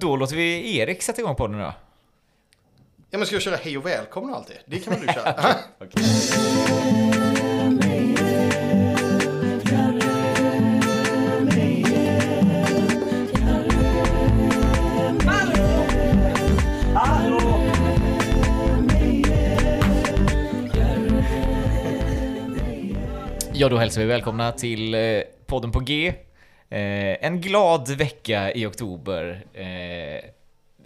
då låter vi Erik sätta igång podden då. Ja men ska jag köra hej och välkomna alltid? Det kan väl du köra? Ja, då hälsar vi välkomna till eh, podden på G. Eh, en glad vecka i oktober. Eh,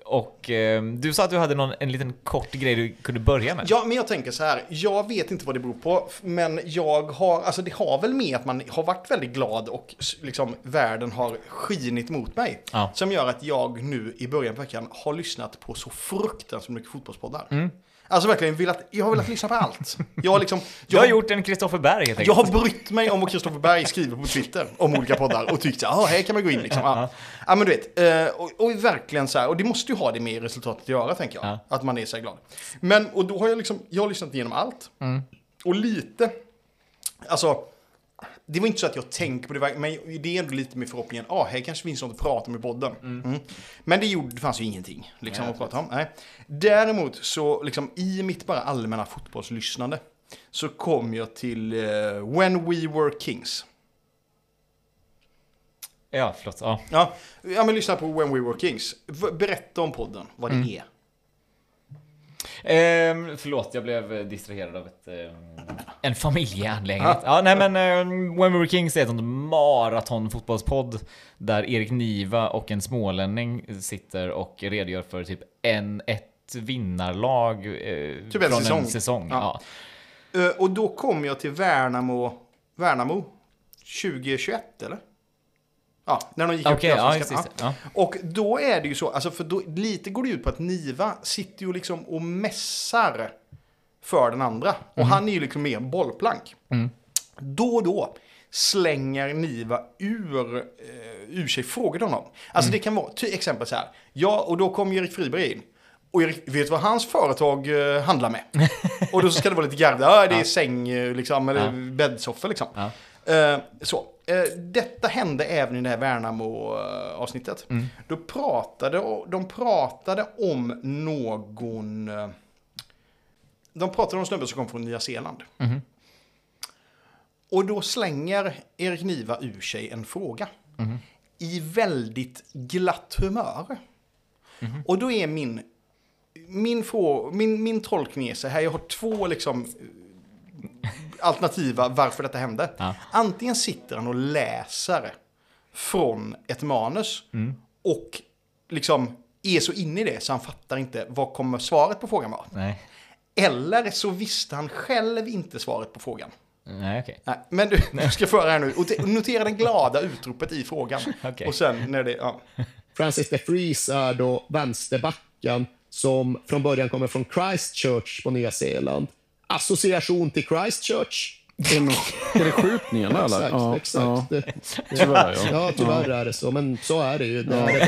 och eh, du sa att du hade någon, en liten kort grej du kunde börja med. Ja, men jag tänker så här. Jag vet inte vad det beror på, men jag har, alltså det har väl med att man har varit väldigt glad och liksom världen har skinit mot mig. Ja. Som gör att jag nu i början på veckan har lyssnat på så fruktansvärt mycket fotbollspoddar. Mm. Alltså verkligen, velat, jag har velat lyssna på allt. Jag har liksom... Du har gjort en Kristoffer Berg helt Jag enkelt. har brytt mig om vad Kristoffer Berg skriver på Twitter om olika poddar och tyckt så här, "Ah, här kan man gå in liksom. Ja, ja men du vet, eh, och, och verkligen så här, och det måste ju ha det med resultatet att göra tänker jag. Ja. Att man är så här glad. Men, och då har jag liksom, jag har lyssnat igenom allt. Och lite, alltså, det var inte så att jag tänker på det, men det är ändå lite med förhoppningen, ja, ah, här kanske finns något att prata om i podden. Mm. Men det, gjorde, det fanns ju ingenting liksom, Nej, att prata om. Nej. Däremot så, liksom, i mitt bara allmänna fotbollslyssnande, så kom jag till eh, When We Were Kings. Ja, förlåt. Ja. Ja, ja men lyssna på When We Were Kings. Berätta om podden, vad det är. Ehm, förlåt, jag blev eh, distraherad av ett, ehm, en familjeanlägenhet. Ja, nej men ehm, When We Were Kings är ett sånt maratonfotbollspodd där Erik Niva och en smålänning sitter och redogör för typ en, ett vinnarlag eh, Typ en från säsong. en säsong. Ja. Ja. Eh, och då kom jag till Värnamo, Värnamo 2021 eller? Ja, när de gick upp Okej, till ja, Allsvenskan. just, just, ja. Och då är det ju så, alltså för då, lite går det ut på att Niva sitter ju liksom och mässar för den andra. Och han är ju liksom mer en bollplank. Mm. Då och då slänger Niva ur, eh, ur sig frågor till honom. Alltså det kan vara, till exempel så här, ja och då kom Erik Friberg in. Och Erik, vet vad hans företag eh, handlar med? och då ska det vara lite garv, ja det är säng eh, liksom, eller Ja. bäddsoffor liksom. Eh, så. Eh, detta hände även i det här Värnamo-avsnittet. Mm. Då pratade, de pratade om någon... eh, De pratade om en snubbe som kom från Nya Zeeland. Mhm. Och då slänger Erik Niva ur sig en fråga. Mhm. I väldigt glatt humör. Mhm. Och då är min... Min, frå, min, min tolkning är så här, jag har två liksom alternativa varför detta hände. Ja. Antingen sitter han och läser från ett manus Mm. och liksom är så inne i det så han fattar inte vad kommer svaret på frågan vara. Nej, Eller så visste han själv inte svaret på frågan. nej okej. Nej, men du, du ska få höra här nu. Och te- notera det glada utropet i frågan. Okej. Och sen när det... Ja. Francis de Vries är då vänsterbacken som från början kommer från Christchurch på Nya Zeeland. Association till Christchurch. Är det, det skjutningen eller? Exakt, ja, exakt. Ja, Det, tyvärr ja. ja, tyvärr är det så, men så är det ju. Det är det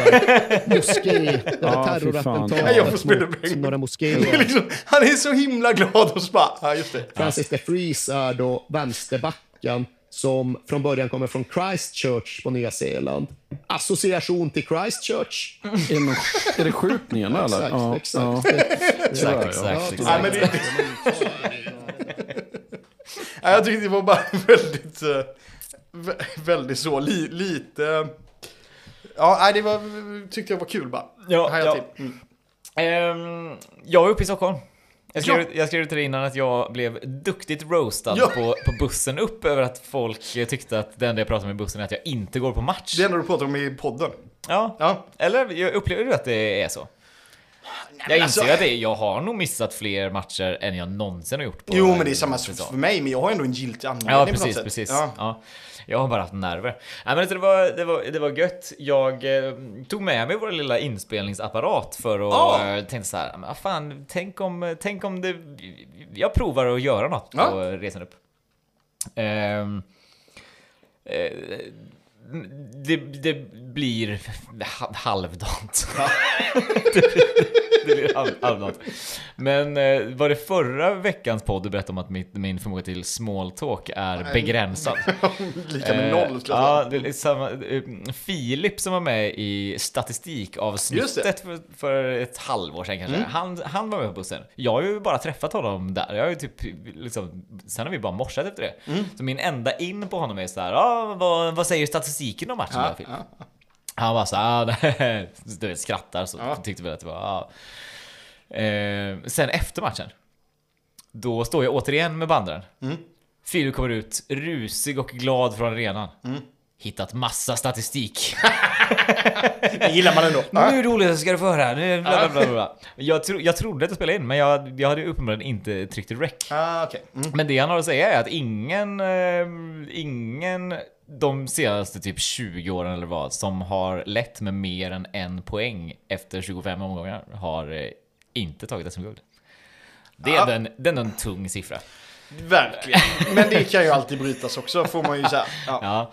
där moské, det Ja, terrorattentatet Nej, jag får spela mot några Det moskéer. liksom, han är så himla glad och så bara... Ja, just det. Francis de Vries är då vänsterbacken som från början kommer från Christchurch på Nya Zeeland. Association till Christchurch. Är det, nå- är det skjutningen eller? Exakt, ja, exakt. Ja. Exakt, jag tyckte det var bara väldigt... eh, vä- väldigt så, li, lite... Ja, det var, tyckte jag var kul bara. Ja, ja. Mm. Ehm, jag var uppe i Stockholm. Jag skrev, Ja. jag skrev till dig innan att jag blev duktigt roastad Ja. på, på bussen upp över att folk tyckte att det enda jag pratade om i bussen är att jag inte går på match. Det enda du pratar om i podden. Ja. Ja. Eller upplever du att det är så? Jag men inser alltså- att det jag har nog missat fler matcher än jag någonsin har gjort. På Jo, men det är samma en för mig, men jag har ändå en giltig anledning Ja, på något precis, sätt. precis. Ja. Ja. Jag har bara haft nerver. Nej, men det, var, det, var, det var gött. Jag eh, tog med mig vår lilla inspelningsapparat för att Ja. eh, tänkte så här, men fan, tänk om, tänk om det, jag provar att göra något Ja. på resan upp. Ehm, eh, det, det blir ha- halvdant. det blir all- allmänt. Men eh, var det förra veckans podd du berättade om att mitt, min förmåga till small talk är begränsad? Lika med Eh, noll skulle jag Ja, det är samma, eh, Filip som var med i statistikavsnittet för, för ett halvår sedan kanske. Mm. Han, han var med på bussen. Jag har ju bara träffat honom där. Jag har ju typ, liksom, sen har vi bara morsat efter det. Mm. Så min enda in på honom är så här, ah, vad, vad säger statistiken om matchen Ja, då, Filip? ja. Han var så här, ah, det- du vet, skrattar så Ja. tyckte väl att det var, ah. eh, Sen efter matchen, då står jag återigen med bandaren. Mm. Filip kommer ut rusig och glad från arenan. Mm. Hittat massa statistik. Det gillar man ändå. Nu är det roligt, ska du få höra. Nu bla, bla, bla. Jag, tro, jag trodde att det spelade in, men jag, jag hade uppenbarligen inte tryckt rec. Ah, okej. Mm. Men det han har att säga är att ingen, eh, ingen de senaste typ 20 åren eller vad, som har lett med mer än en poäng efter 25 omgångar har eh, inte tagit SM-guld. Det är, Ja. den, den är en tung siffra. Verkligen. Men det kan ju alltid brytas också, får man ju säga. Ja. Ja.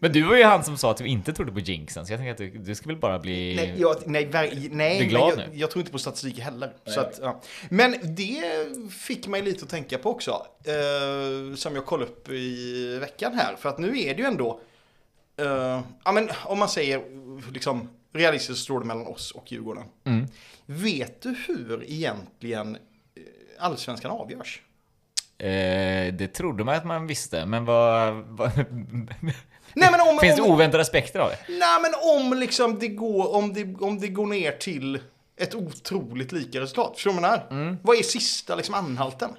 Men du var ju han som sa att du inte trodde på jinxen, så jag tänker att du, du ska väl bara bli... Nej, jag, nej, ver, nej glad jag, jag tror inte på statistik heller. Så att, ja. Men det fick mig lite att tänka på också. Eh, som jag kollade upp i veckan här. För att nu är det ju ändå, eh, ja men om man säger liksom realistiskt står det mellan oss och Djurgården. Mm. Vet du hur egentligen eh, allsvenskan avgörs? Eh, det trodde man att man visste, men vad... vad Nej, men om, Finns det oväntade aspekter av det? Nej men om liksom det går, om det, om det går ner till ett otroligt lika resultat. Förstår du vad jag menar? Mm. Vad är sista liksom anhalten?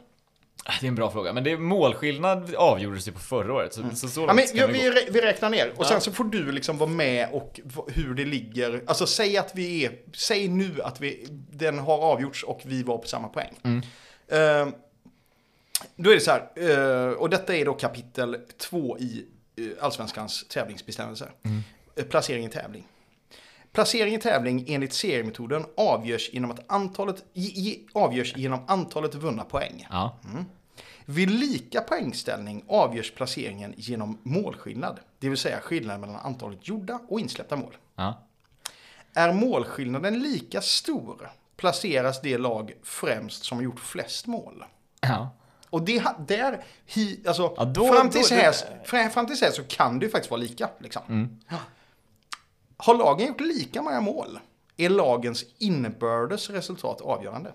Ah, Det är en bra fråga, men det är målskillnad avgjordes ju på förra året, så, så, så Mm. Ja, men, ja, vi vi, gå. rä- vi räknar ner och Ja. sen så får du liksom vara med och hur det ligger. Alltså säg att vi är, säg nu att vi, den har avgjorts och vi var på samma poäng. Mm. Eh, då är det så här, eh, och detta är då kapitel två i eh, Allsvenskans tävlingsbestämmelser. Mm. Eh, placering i tävling. Placering i tävling enligt seriemetoden avgörs genom, att antalet, avgörs genom antalet vunna poäng. Ja. Vid lika poängställning avgörs placeringen genom målskillnad, det vill säga skillnaden mellan antalet gjorda och insläppta mål. Ja. Är målskillnaden lika stor placeras det lag främst som gjort flest mål. ja. Och det, där, hi, alltså, Ja, då- fram, tills då- här, fram, fram tills här så kan det ju faktiskt vara lika. Liksom. Mm. Har lagen gjort lika många mål är lagens inbördes resultat avgörande.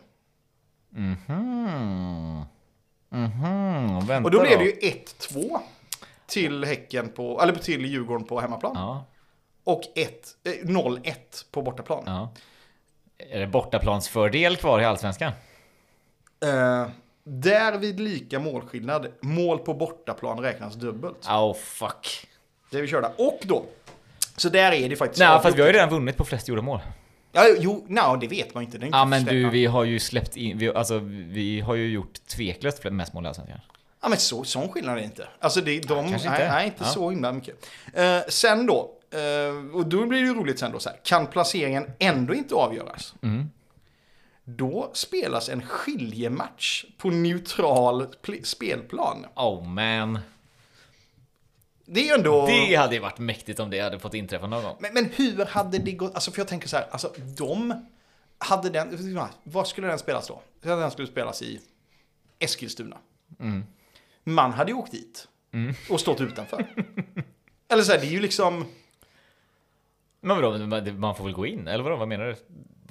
Mhm. Mhm. Vänta Och då blev det ju 1-2 till Häcken på, eller till Djurgården på hemmaplan. Ja. Och ett- eh, 0-1 på bortaplan. ja. Är det bortaplansfördel kvar i Allsvenskan? Eh, där vid lika målskillnad, mål på bortaplan räknas dubbelt. Oh fuck. Det är vi körda. Och då, så där är det faktiskt Nej, fast vi har ju redan vunnit på flest gjorda mål. Ja, jo, no, det vet man inte. Inte Ja men du, vi har ju släppt in, vi, alltså vi har ju gjort tveklöst mest mål i Allsvenskan. Ja, men så, sån skillnad är det inte. Alltså, det, de, kanske nej, inte. nej, inte Ja. så himla mycket. Eh, sen då, eh, och då blir det ju roligt sen då så här, kan placeringen ändå inte avgöras? Mm. Då spelas en skiljematch på neutral pl- spelplan. Oh man. Det är ju ändå... Det hade ju varit mäktigt om det hade fått inträffa någon gång. Men, men hur hade det gått? Alltså för jag tänker så här, alltså de hade den, var skulle den spelas då? Den skulle spelas i Eskilstuna. Mm. Man hade ju åkt dit och stått utanför. Eller så här, det är ju liksom, Men vadå, man- man får väl gå in? Eller vadå, vad menar du?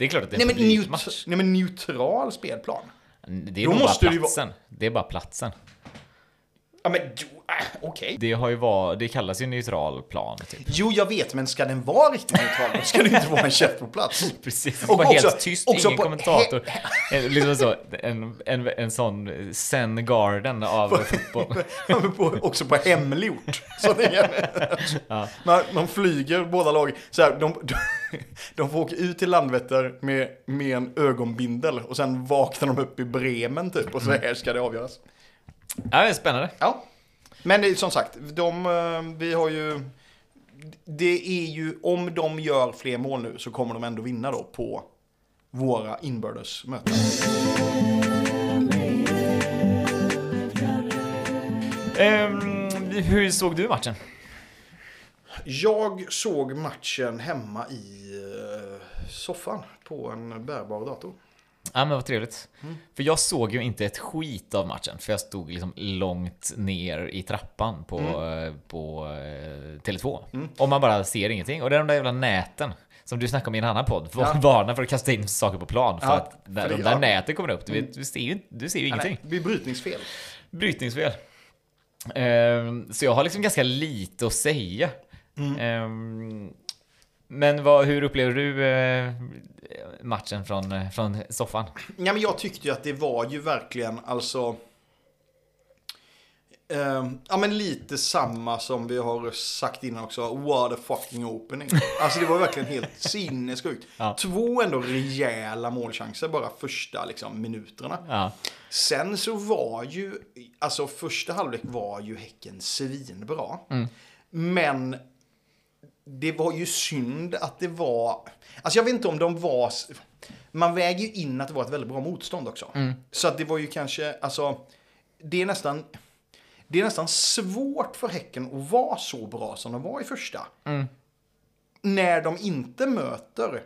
Det är klart att det är nej en men, publikmatch. nej men neutral spelplan. Det är Då nog bara måste det ju platsen. Det är bara platsen. Ja men okej. Det har ju var, det kallas ju neutral plan typ. Jo, jag vet, men ska den vara riktigt neutral då ska det inte vara en käft på plats. Precis, Och bara också- helt tyst, också ingen på- kommentator. En, liksom så, en, en, en sån Zen Garden av fotboll. På, också på hemlig ort. Så det är, Ja. man, man flyger båda lag. Så här, de, de, de får åka ut till Landvetter med, med en ögonbindel och sen vaknar de upp i Bremen typ och så här ska det avgöras. Ja, det är spännande. Ja, men som sagt, de, eh, vi har ju... Det är ju, om de gör fler mål nu så kommer de ändå vinna då på våra inbördes möten. Ehm, hur såg du matchen? Jag såg matchen hemma i... eh, soffan på en bärbar dator. Ja men vad trevligt. Mm. För jag såg ju inte ett skit av matchen. För jag stod liksom långt ner i trappan på, Mm. på eh, Tele2. Och man bara ser ingenting. Och det är de där jävla näten. Som du snackade om i en annan podd. Ja. Varnar för att kasta in saker på plan. För Ja, att när de där ja. näten kommer upp, du, vet, du ser ju, du ser ju ingenting. nej, det blir brytningsfel. Brytningsfel. Ehm, så jag har liksom ganska lite att säga. Mm. Ehm, men vad, hur upplever du eh, matchen från, eh, från soffan? Ja, men jag tyckte ju att det var ju verkligen alltså... ehm, ja men lite samma som vi har sagt innan också. What a fucking opening. Alltså det var verkligen helt sinnessjukt. Ja. Två ändå rejäla målchanser bara första liksom, minuterna. Ja. Sen så var ju, alltså första halvlek var ju Häcken svinbra. Men det var ju synd att det var, alltså jag vet inte om de var, man väger ju in att det var ett väldigt bra motstånd också. Så att det var ju kanske, alltså, det är nästan, det är nästan svårt för Häcken att vara så bra som de var i första. När de inte möter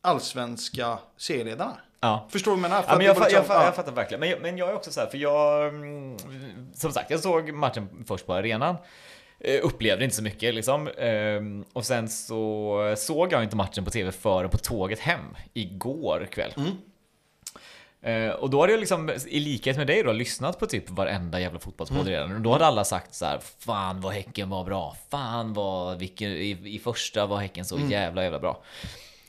allsvenska serieledarna. Ja. Förstår du vad jag menar? Ja, men jag, jag, liksom- fa- ja. jag fattar verkligen. Men jag, men jag är också så här, för jag... mm, Som sagt, jag såg matchen först på arenan. Eh, Upplevde inte så mycket liksom. Ehm, Och sen så såg jag inte matchen på tv förrän på tåget hem igår kväll. Eh, och då hade jag liksom, i likhet med dig då, lyssnat på typ varenda jävla fotbollspodd redan. Och då hade alla sagt så här: Fan vad Häcken var bra. Fan vad, vilken, i, i första var Häcken så jävla jävla bra.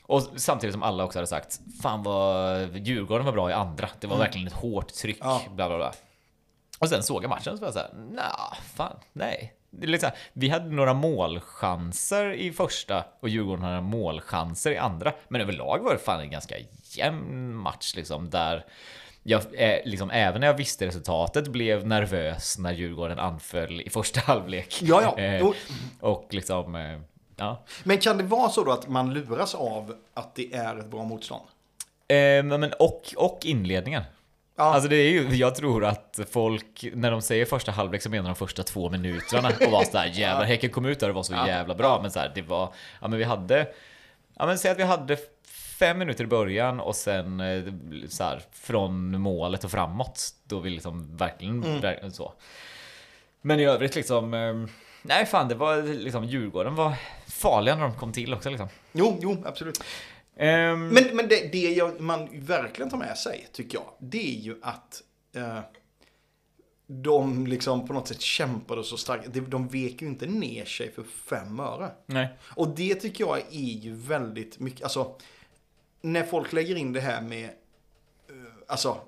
Och samtidigt som alla också hade sagt Fan vad Djurgården var bra i andra. Det var verkligen ett hårt tryck. Ja. Bla bla bla. Och sen såg jag matchen så var jag såhär, nah, fan, nej. Här, vi hade några målchanser i första och Djurgården hade målchanser i andra. Men överlag var det fan en ganska jämn match liksom där jag, eh, liksom, även när jag visste resultatet, blev nervös när Djurgården anföll i första halvlek. Ja, ja. Eh, och liksom, eh, ja. Men kan det vara så då att man luras av att det är ett bra motstånd? Eh, men- och, och inledningen. Ja. Alltså det är ju, jag tror att folk, när de säger första halvlek så menar de första två minuterna och var sådär jävlar Häcken kom ut där och var så jävla bra. Men så här, det var, ja men vi hade, ja men säg att vi hade fem minuter i början och sen eh, så här, från målet och framåt. Då vi liksom verkligen, verkligen så. Men i övrigt liksom, eh, nej fan det var liksom Djurgården var farliga när de kom till också liksom. Jo, jo, absolut. Ehm, Men, men det, det jag, man verkligen tar med sig, tycker jag, det är ju att eh, de liksom på något sätt kämpade så starkt. De, vek ju inte ner sig för fem öre. nej. Och det tycker jag är ju väldigt mycket, alltså, när folk lägger in det här med, eh, alltså,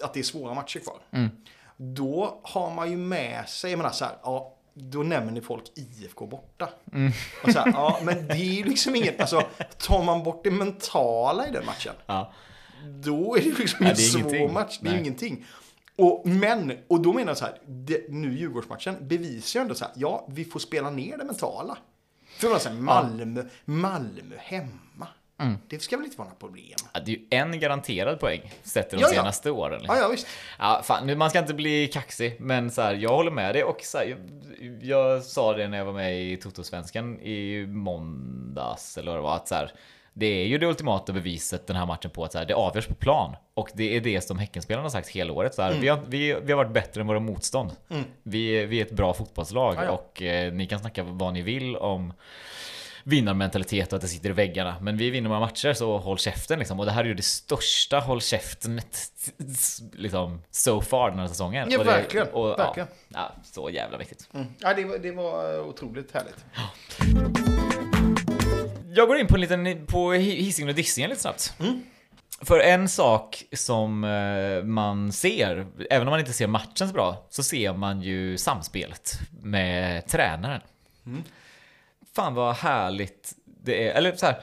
att det är svåra matcher kvar. Då har man ju med sig, jag menar så här, ja, då nämner folk IFK borta. Och så här, ja, men det är ju liksom inget, alltså, tar man bort det mentala i den matchen, Ja. då är det liksom Ja, en svår ingenting. match. Det är Nej. ingenting. Och, men, och då menar jag så här, det, nu Djurgårdsmatchen bevisar ju ändå så här, ja, vi får spela ner det mentala. För man säger Malmö, Malmö hemma. Mm. Det ska väl inte vara några problem? Ja, det är ju en garanterad poäng sett till de Ja, ja. senaste åren. liksom. Ja, ja, visst. Ja, fan, nu, man ska inte bli kaxig, men så här, jag håller med dig. Och så här, jag, jag sa det när jag var med i Toto-svenskan i måndags, eller vad det var, att så här, det är ju det ultimata beviset den här matchen på att så här, det avgörs på plan. Och det är det som Häckenspelarna har sagt hela året. Så här, Mm. vi, har, vi, vi har varit bättre än våra motstånd. Vi, vi är ett bra fotbollslag Ja, ja. och eh, ni kan snacka vad ni vill om vinnarmentalitet och att det sitter i väggarna. Men vi vinner några matcher så håll käften liksom. Och det här är ju det största håll käftenet liksom so far den här säsongen. Ja, och det, verkligen, Och, verkligen. Ja, så jävla viktigt. Mm. Ja, det, var, det var eh, otroligt härligt. Jag går in på en liten, på Hisingen och Dissingen lite snabbt. Mm. För en sak som eh, man ser, även om man inte ser matchen så bra, så ser man ju samspelet med tränaren. Mm. Fan vad härligt det är. Eller så här,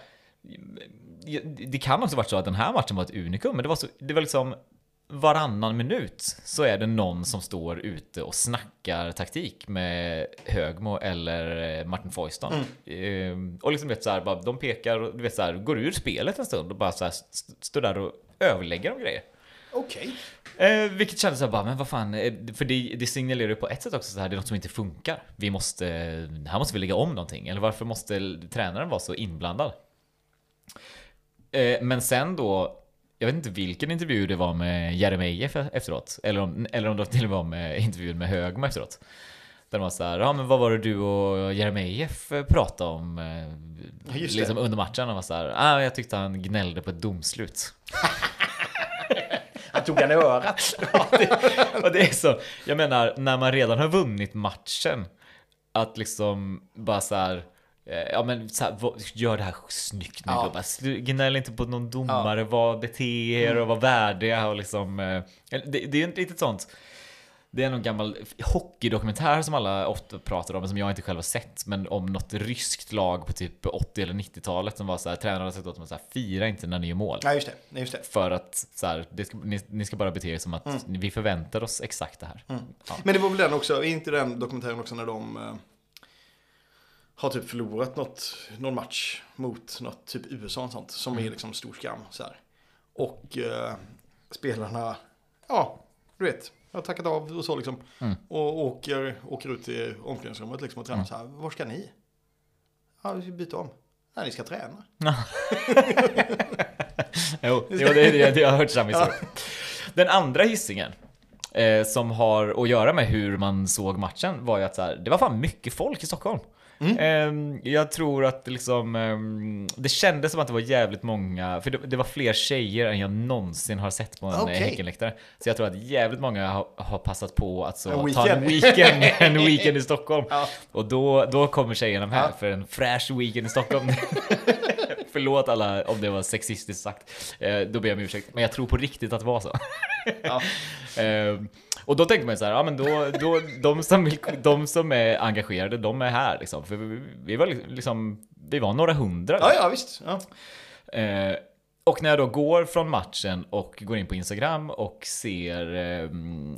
det kan också varit så att den här matchen var ett unikum, men det var, så, det var liksom varannan minut så är det någon som står ute och snackar taktik med Högmo eller eh, Martin Foyston. Ehm, och liksom vet så här, bara, de pekar och du vet så här, går ur spelet en stund och bara så här, st- står där och överlägger om grejer. Okej. Eh, vilket kändes så här, bara, men vad fan, eh, för det, det signalerar ju på ett sätt också så här, det är något som inte funkar. Vi måste, här måste vi lägga om någonting. Eller varför måste tränaren vara så inblandad? Eh, men sen då, jag vet inte vilken intervju det var med Jeremejeff efteråt. Eller om, eller om det till och med var med intervjun med Högmo efteråt. Där de var så här, ja men vad var det du och Jeremejeff pratade om eh, just det. liksom under matchen? Och var så här, ah, jag tyckte han gnällde på ett domslut. Tog han i örat. Och det är så, jag menar, när man redan har vunnit matchen, att liksom bara så här, eh, Ja men så här, gör det här snyggt nu Ja. gubbar. Gnäll inte på någon domare, var bete er och var värdiga och liksom eh, det, det är ju inte riktigt sånt Det är någon gammal hockeydokumentär som alla ofta pratar om, men som jag inte själv har sett Men om något ryskt lag på typ 80 eller 90-talet som var så här, tränarna sagt åt dem att fira inte när ni gör mål Nej, just det. Just det. För att så här, det ska, ni, ni ska bara bete er som att vi förväntar oss exakt det här ja. Men det var väl den också, är inte den dokumentären också när de eh, har typ förlorat något, någon match mot något typ USA och sånt som är liksom stor skam så här. Och eh, spelarna, ja, du vet, har tackat av och så liksom. Och åker, åker ut i omklädningsrummet liksom och tränar så här, var ska ni? Ja, vi ska byta om. Nej, ni ska träna. Jo, jo det, det, det, jag har hört samma historia. Den andra hissingen eh, som har att göra med hur man såg matchen var ju att så här, det var fan mycket folk i Stockholm. Eh, jag tror att liksom, eh, det kändes som att det var jävligt många, för det, var fler tjejer än jag någonsin har sett på en okay. Häckenläktare. Så jag tror att jävligt många har, passat på att så, En ta en weekend. en weekend i Stockholm. Ja. Och då, då kommer tjejerna med Ja. för en fräsch weekend i Stockholm. Förlåt alla om det var sexistiskt sagt. Eh, då ber jag om ursäkt. Men jag tror på riktigt att det var så. Ja. och då tänkte man så här, ja men då, då de, som, vill- de som är engagerade, de är här liksom. För vi, vi var liksom, vi var några hundra. Ja, ja, visst. Ja. Eh, och när jag då går från matchen och går in på Instagram och ser eh,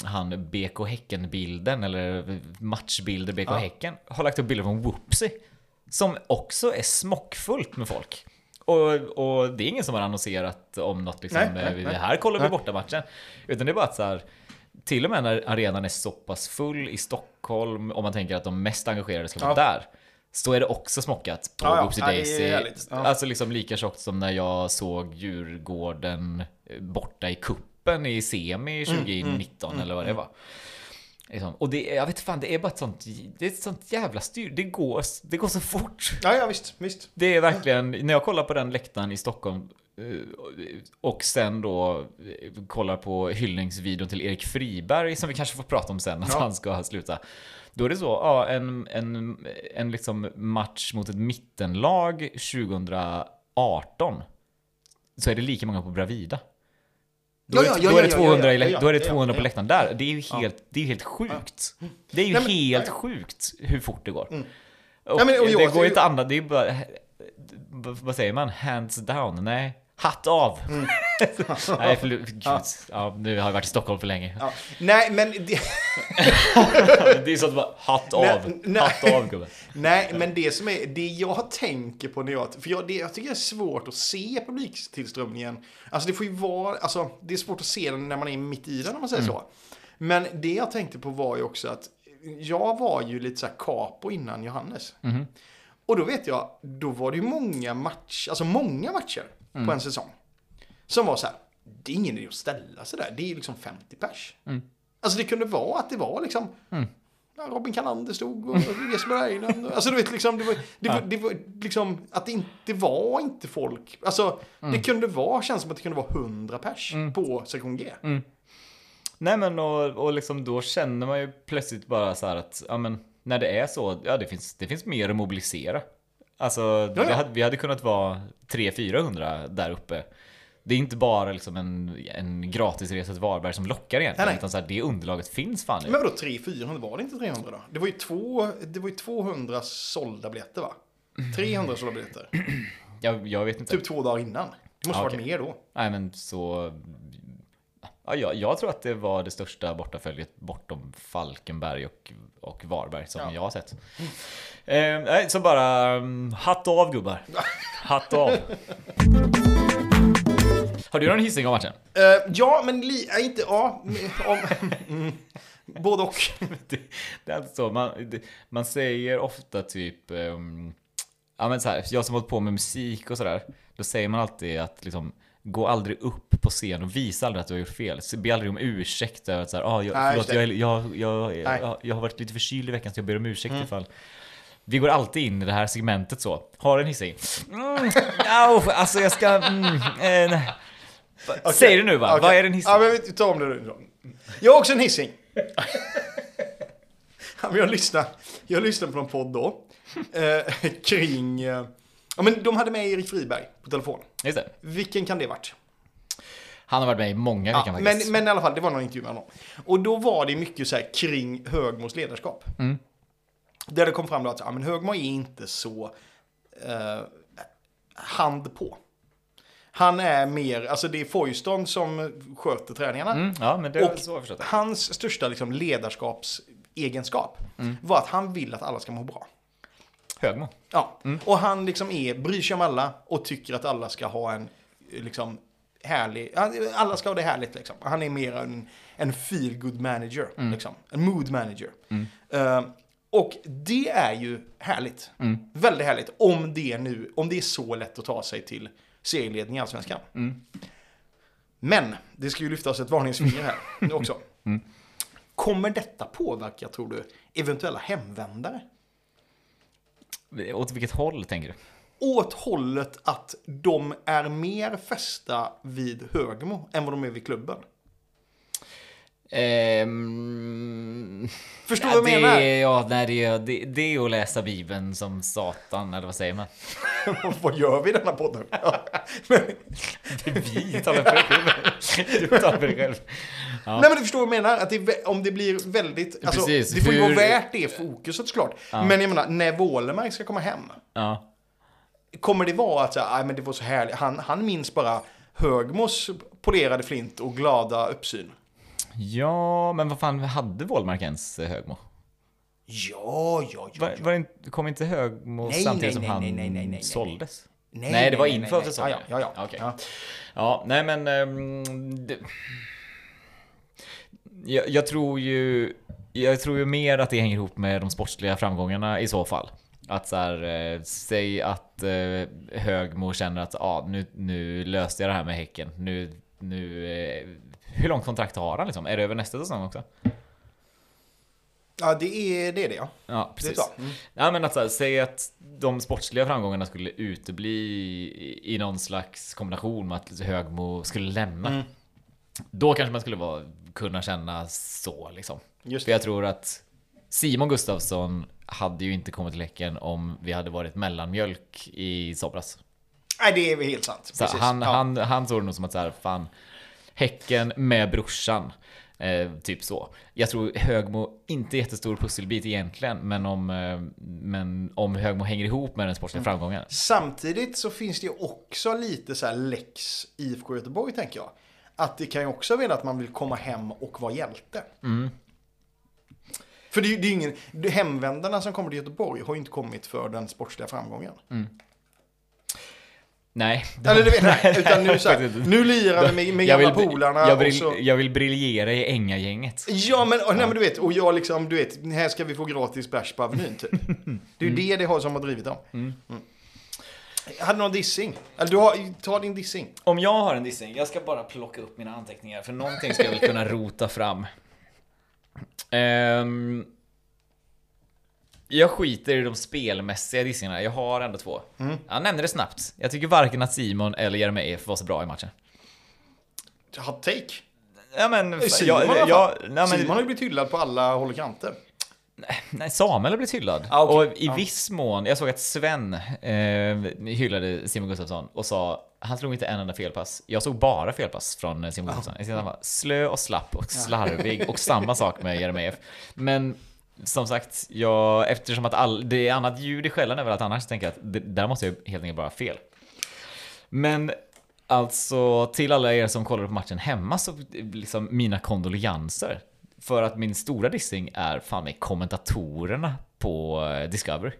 han BK Häcken-bilden, eller matchbilder BK Ja. Häcken, har lagt upp bilder från Whoopsie. Som också är smockfullt med folk. Och, och det är ingen som har annonserat om något liksom, Nej, nej, eh, nej. här kollar vi borta matchen. Utan det är bara att så här, till och med när arenan är så pass full i Stockholm, om man tänker att de mest engagerade ska vara Ja. där, så är det också smockat på Ja. Whoopsie Ja, Daisy. Ja. Alltså liksom lika tjockt som när jag såg Djurgården eh, borta i kuppen i semi Mm, 2019 eller vad det var. Liksom. Och det, jag vet fan, det är bara ett sånt, det är ett sånt jävla styr. Det går, det går så fort. ja, ja, visst. visst. Det är verkligen, när jag kollar på den läktaren i Stockholm och sen då eh, kollar på hyllningsvideon till Erik Friberg som vi kanske får prata om sen, att Ja. han ska sluta. Då är det så, ja, en, en, en liksom match mot ett mittenlag 2018 så är det lika många på Bravida. Då, Ja, är, ja, det- ja, då är ja, det ja, 200, ja, i ja, då är det ja, 200 på ja. läktaren där. Det är ju helt, det är helt sjukt. Det är ju Nej, helt ja. sjukt hur fort det går. Och Ja, men- och det går ju inte annat, det är bara, vad säger man? Hands down? Nej, hatt av. Mm. Nej, förlåt. Gud. Ja, nu har jag varit i Stockholm för länge. Ja. Nej, men det, Det är så att bara, hatt av. Nej, nej. Hatt av gubben. nej, men det som är, det jag tänker på när jag, för jag, det, jag tycker det är svårt att se publiktillströmningen. Alltså det får ju vara, alltså det är svårt att se den när man är mitt i den om man säger så. Men det jag tänkte på var ju också att jag var ju lite så här capo innan Johannes. Och då vet jag, då var det ju många matcher, alltså många matcher på en säsong. Som var så här, det är ingen idé att ställa sig där, det är liksom 50 pers. Alltså det kunde vara att det var liksom, ja, Robin Kanander stod och Jesper Berglund. Alltså du vet liksom, det var, det var, det var liksom att det inte var inte folk. Alltså det kunde vara, känns som att det kunde vara 100 pers på sektion G. Nej men och, och liksom då känner man ju plötsligt bara så här att, ja men när det är så, ja det finns, det finns mer att mobilisera. Alltså Ja, hade, vi hade kunnat vara 300-400 där uppe. Det är inte bara liksom en, en gratisresa till Varberg som lockar egentligen, Nej, nej. utan så här, det underlaget finns fan nu. Men vadå 300-400? Var det inte 300 då? Det var ju, två, det var ju 200 sålda biljetter va? 300 sålda biljetter. Jag, jag vet inte. Typ två dagar innan. Det måste Ja, varit okej. mer då. Nej men så... Ja, jag, jag tror att det var det största bortaföljet bortom Falkenberg och, och Varberg som Ja. jag har sett. Eh, så bara um, hatt av gubbar. Hatt av. Har du någon hissing om matchen? Eh, ja, men li, äh, inte, ja. Om, mm, både och. Det, det är alltid så, man, det, man säger ofta typ... ehm, ja men så här, jag som hållit på med musik och sådär. då säger man alltid att liksom, gå aldrig upp på scen och visa aldrig att du har gjort fel. Be aldrig om ursäkt över att så här, ah, jag, Nej, förlåt, jag, jag, jag, jag, har varit lite förkyld i veckan så jag ber om ursäkt ifall vi går alltid in i det här segmentet så. Har en hissing. Mm, au, alltså jag ska... Mm, eh. Okej. Säg det nu va? Okej. Vad är en hissing? Ja, men vi tar om det nu. Jag har också en hissing. Ja, jag lyssnade, jag lyssnade på en podd då. Eh, kring... Eh, ja, men de hade med Erik Friberg på telefon. Just det. Vilken kan det varit? Han har varit med i många Ja, faktiskt. men, men i alla fall, det var någon intervju med honom. Och då var det mycket så här kring Högmos ledarskap. Mm. Där det kom fram då att ja, men Högmo är inte så eh, hand på. Han är mer, alltså det är Foyston som sköter träningarna. Mm, ja, men det är Och så jag förstått det. Hans största liksom, ledarskapsegenskap Mm. var att han vill att alla ska må bra. Högmo. Ja, och han liksom är, bryr sig om alla och tycker att alla ska ha en liksom härlig, alla ska ha det härligt liksom. Han är mer en, en feel good manager, liksom. En mood manager. Eh, och det är ju härligt. Väldigt härligt. Om det nu, om det är så lätt att ta sig till serieledning i Allsvenskan. Men, det ska ju lyftas ett varningsfinger här också. Kommer detta påverka, tror du, eventuella hemvändare? Åt vilket håll tänker du? åt hållet att de är mer fästa vid Högmo än vad de är vid klubben. Ehm, Förstår ja, du vad jag menar? det, ja, nej, det, är- det, det är att läsa Bibeln som Satan, eller vad säger man? vad gör vi i denna podden? Ja. Men, Vi talar för dig själv. Du talar för dig själv. Ja. Nej men du förstår vad jag menar? Att det, är om det blir väldigt... Alltså, Precis, det får ju hur- vara värt det fokuset såklart. Men jag menar, när Wålemark ska komma hem. Ja. Kommer det vara att "Aj, men det var så härligt. Han, han minns bara Högmos polerade flint och glada uppsyn. Ja, men vad fan hade Wålmark ens Högmo? Ja, ja, ja. Var, var det inte, kom inte Högmo Nej, samtidigt nej, som han nej, nej, nej, nej. såldes? Nej, Nej, det var inför säsongen. Ja, ja, ja. Okej. ja. Ja, nej men... ehm, det, jag, jag tror ju... Jag tror ju mer att det hänger ihop med de sportsliga framgångarna i så fall. Att så här, eh, säg att eh, Högmo känner att ah, nu, nu löste jag det här med Häcken. Nu, nu, eh, hur långt kontrakt har han liksom? Är det över nästa säsong också? ja det, är, det är det ja. Ja, Det precis. klart. Mm. Ja, men att här, säg att de sportsliga framgångarna skulle utebli i, i någon slags kombination med att Högmo skulle lämna. Mm. Då kanske man skulle vara, kunna känna så liksom. Just För jag tror att Simon Gustafsson hade ju inte kommit till Häcken om vi hade varit mellanmjölk i somras. Nej, det är helt sant. Så han, ja. han, han såg det nog som att så här, fan, Häcken med brorsan. Eh, typ så. Jag tror Högmo inte jättestor pusselbit egentligen, men om, eh, men om Högmo hänger ihop med den sportsliga framgången. Samtidigt så finns det ju också lite så här lex IFK Göteborg tänker jag. Att det kan ju också vara att man vill komma hem och vara hjälte. Mm. För det är ju ingen, hemvändarna som kommer till Göteborg har ju inte kommit för den sportsliga framgången. Nej. Eller du vet, nej, utan nu så här, nu lirar vi med, med jag gamla polarna jag, och vill, så... jag vill briljera i Änga-gänget. Ja men, nej, men du vet, och jag liksom, du vet, här ska vi få gratis bärs på Avenyn typ. Det är ju det det har som har drivit dem. Mm. Hade du någon dissing? Eller du har, ta din dissing. Om jag har en dissing, jag ska bara plocka upp mina anteckningar, för någonting ska jag väl kunna rota fram. Ehm, jag skiter i de spelmässiga dissingarna, jag har ändå två. Jag nämnde det snabbt. Jag tycker varken att Simon eller Jeremejeff var så bra i matchen. Hot take. Ja men, Simon, jag, jag, fall. nej, men, Simon har ju blivit hyllad på alla håll och kanter. nej, Samuel har blivit hyllad. Ah, okej. Och i Ja. viss mån, jag såg att Sven eh, hyllade Simon Gustafsson och sa han slog inte en enda felpass. Jag såg bara felpass från eh, Simon Gustafsson. Jag tyckte han var slö och slapp och slarvig och samma sak med Jeremejeff. Men som sagt, jag, eftersom att all, det är annat ljud i skällan överallt annars tänker jag att det, där måste jag helt enkelt bara ha fel. Men alltså till alla er som kollade på matchen hemma så liksom mina kondolenser. För att min stora dissing är fan med kommentatorerna på eh, Discovery.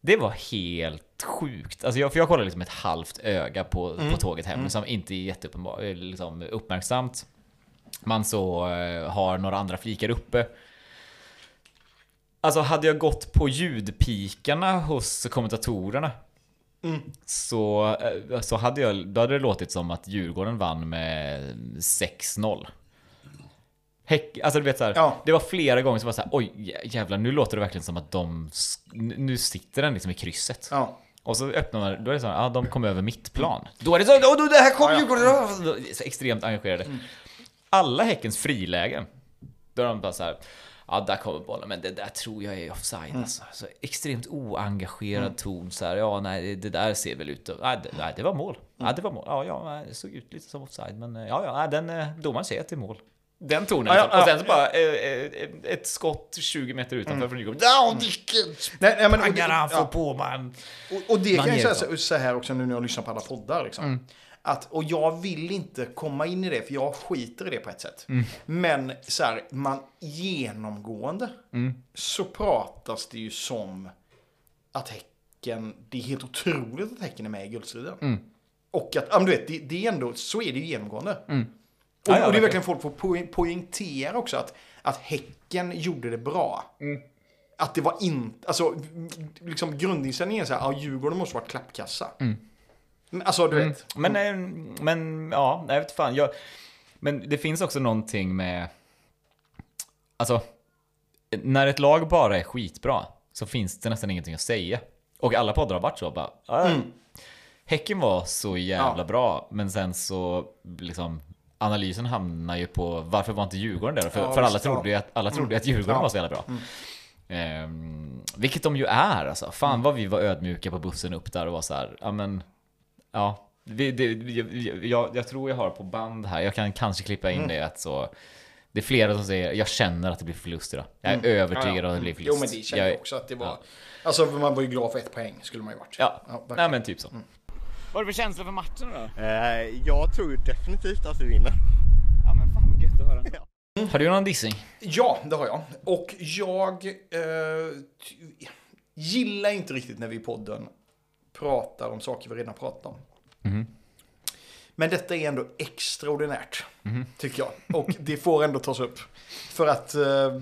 Det var helt sjukt. Alltså jag, för jag kollade liksom ett halvt öga på, på tåget hem. Liksom inte jätteuppenbart, eh, liksom uppmärksamt. Man så eh, har några andra flikar uppe. Alltså hade jag gått på ljudpikarna hos kommentatorerna Så, eh, så hade jag, då hade det låtit som att Djurgården vann med 6-0. Häck, alltså du vet såhär, Ja. det var flera gånger som var såhär, oj jä- jävlar nu låter det verkligen som att de, nu sitter den liksom i krysset. Ja. Och så öppnar man, då är det så här, ja de kom över mittplan. Då är det så, oh, då, det här kom Ja. Djurgården! Så extremt engagerade. Alla Häckens frilägen, då är de bara så här, ja där kommer bollen, men det där tror jag är offside Mm. alltså. Så extremt oengagerad ton så här, ja nej det där ser väl ut att, nej det, nej, det var mål. Ja det var mål, ja ja det såg ut lite som offside, men eh, ja ja, den eh, domaren säger att det är mål. Den tonen Ja, ja, liksom. Och sen ja. så bara eh, eh, ett skott 20 meter utanför Mm. från Djurgården. Down vilken Nej, men, och, han får ja, på man. och, och det kan jag säga så, så här också nu när jag lyssnar på alla poddar. Liksom. Att, och jag vill inte komma in i det, för jag skiter i det på ett sätt. Men så här, man genomgående så pratas det ju som att Häcken, det är helt otroligt att Häcken är med i guldstriden. Och att, ja men du vet, det, det är ändå, så är det ju genomgående. Och, Ja, ja, och det är verkligen. verkligen folk får poäng, poängtera också att, att Häcken gjorde det bra. Att det var inte, alltså liksom grundinställningen är så här, ja Djurgården måste vara klappkassa. Men, Alltså du vet. Men, eh, men ja, jag vet fan. Jag, men det finns också någonting med... Alltså, när ett lag bara är skitbra så finns det nästan ingenting att säga. Och alla poddar har varit så. Bara, "Ah, Häcken var så jävla Ja. bra, men sen så liksom analysen hamnar ju på varför var inte Djurgården där? För, Ja, för alla trodde ju att, alla trodde ju att Djurgården Ja. var så jävla bra. Ehm, vilket de ju är alltså. Fan vad vi var ödmjuka på bussen upp där och var så här, ja men, ja. Det, det, jag, jag, jag tror jag har på band här, jag kan kanske klippa in det att så det är flera som säger, jag känner att det blir förlust idag. Jag är övertygad om att det blir förlust. Jo men det känner jag också att det var. ja. Alltså man var ju glad för ett poäng skulle man ju varit. Ja, verkligen. nej men typ så. Vad är det för känsla för matchen då? Eh, jag tror ju definitivt att vi vinner. Ja men fan gött att höra. Har du någon dissing? Ja, det har jag. Och jag eh, gillar inte riktigt när vi i podden pratar om saker vi redan pratat om. Men detta är ändå extraordinärt, tycker jag. Och det får ändå tas upp. För att eh,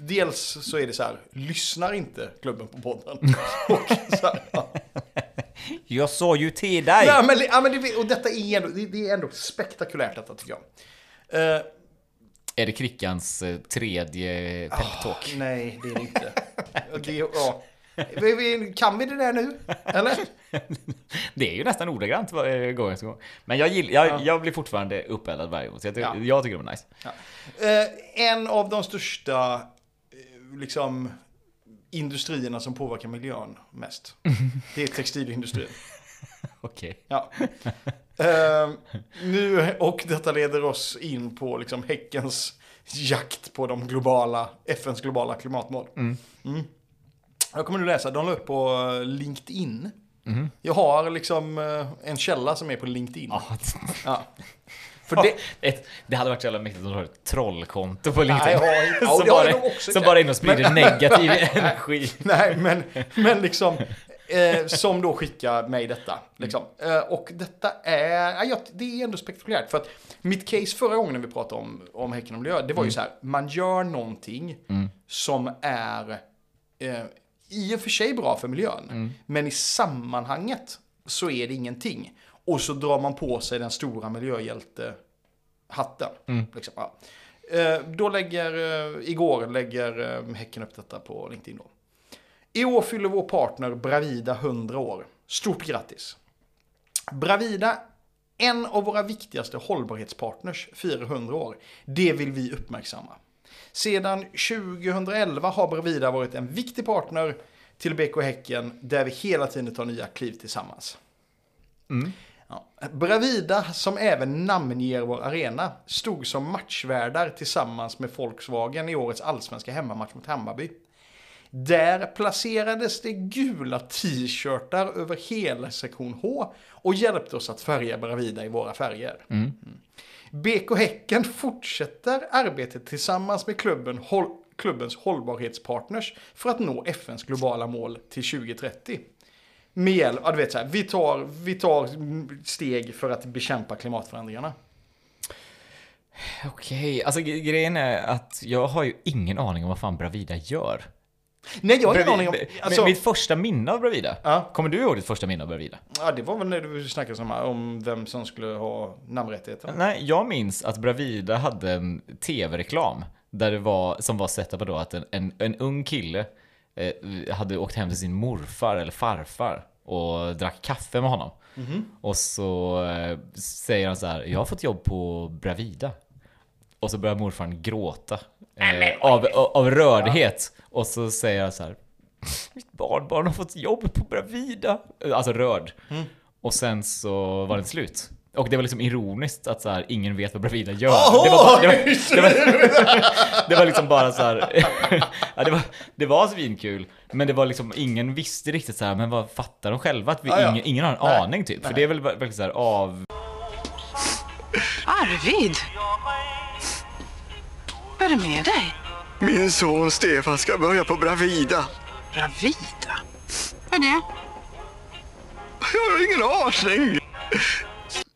dels så är det så här, lyssnar inte klubben på podden? och, så här, ja. Jag sa ju till dig! ja, men, ja, men det, och detta är ändå, det, det är ändå spektakulärt detta tycker jag. Eh, Är det Krickans eh, tredje peptalk? Nej, det är det inte. det, ja. Kan vi det där nu? Eller? Det är ju nästan ordagrant gång jag ska gå. Men jag, gill, jag, jag blir fortfarande uppeldad varje gång, så jag, Ja. jag tycker det var nice. Eh, en av de största eh, liksom, industrierna som påverkar miljön mest. Det är textilindustrin. Okej. Ja. Eh, nu, och detta leder oss in på liksom Häckens jakt på de globala, FNs globala klimatmål. Mm. Jag kommer nu läsa, de la upp på eh, LinkedIn. Jag har liksom eh, en källa som är på LinkedIn. Ja. För det, ett, det hade varit så jävla mäktigt om du har ett trollkonto på Nej, LinkedIn. ja, ja, som bara, som kan- bara är inne och sprider negativ energi. Nej, men, men liksom, eh, som då skickar mig detta. Liksom. Eh, och detta är, ja, det är ändå spektakulärt. För att mitt case förra gången när vi pratade om, om Häcken och miljö, det var ju så här, man gör någonting som är eh, i och för sig bra för miljön, men i sammanhanget så är det ingenting. Och så drar man på sig den stora miljöhjälte-hatten. Liksom, ja. eh, då lägger, eh, igår lägger eh, Häcken upp detta på LinkedIn då. I år fyller vår partner Bravida 100 år. Stort grattis! Bravida, en av våra viktigaste hållbarhetspartners, firar 100 år. Det vill vi uppmärksamma. Sedan 2011 har Bravida varit en viktig partner till BK Häcken där vi hela tiden tar nya kliv tillsammans. Ja. Bravida, som även namnger vår arena, stod som matchvärdar tillsammans med Volkswagen i årets allsvenska hemmamatch mot Hammarby. Där placerades det gula t-shirtar över hela sektion H och hjälpte oss att färga Bravida i våra färger. Mm. BK Häcken fortsätter arbetet tillsammans med klubben, håll, klubbens hållbarhetspartners för att nå FNs globala mål till 2030. Med hjälp, ja, du vet så här, vi tar, vi tar steg för att bekämpa klimatförändringarna. Okej, alltså grejen är att jag har ju ingen aning om vad fan Bravida gör. Nej, jag har ingen aning om... Alltså, Mitt första minne av Bravida. Ja. Kommer du ihåg ditt första minne av Bravida? ja, det var väl när du snackade om, om vem som skulle ha namnrättigheter. Nej, jag minns att Bravida hade en tv-reklam där det var, som var setup på då att en, en, en ung kille eh, hade åkt hem till sin morfar eller farfar och drack kaffe med honom. Och så eh, säger han så här, jag har fått jobb på Bravida. Och så börjar morfaren gråta eh, av, av, rördhet. Och så säger han så här, mitt barnbarn har fått jobb på Bravida. Alltså rörd. Och sen så var det slut. Och det var liksom ironiskt att så här, ingen vet vad Bravida gör. det, var, bara- det, var, det, var, det var liksom bara så här. ja, det, var, det var svinkul. Men det var liksom, ingen visste riktigt så här, men vad fattar de själva? Att vi, Ja, ja. Ingen, ingen har en Nej. aning typ. För det är väl verkligen så här av... Arvid! Vad är det med dig? Min son Stefan ska börja på Bravida. Bravida? Vad är det? Jag har ingen aning.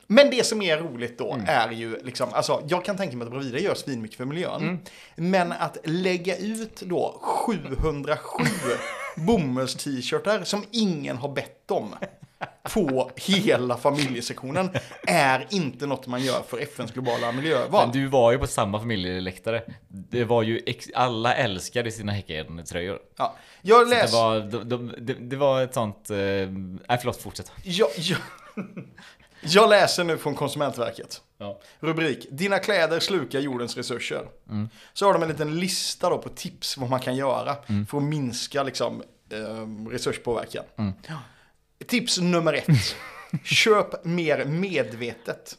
Men det som är roligt då är ju liksom, alltså jag kan tänka mig att Bravida gör svinmycket för miljön. Men att lägga ut då 707 bomulls-t-shirtar som ingen har bett om på hela familjesektionen är inte något man gör för FNs globala miljöval. Men du var ju på samma familjeläktare. Det var ju, alla älskade sina Häcken-tröjor. Ja. Jag Det läser... var, de, de, det, det var ett sånt... Eh, nej förlåt, fortsätt. Jag, jag, jag läser nu från Konsumentverket. Ja. Rubrik, dina kläder slukar jordens resurser. Så har de en liten lista då på tips vad man kan göra för att minska liksom, eh, resurspåverkan. Ja. Tips nummer ett. Köp mer medvetet.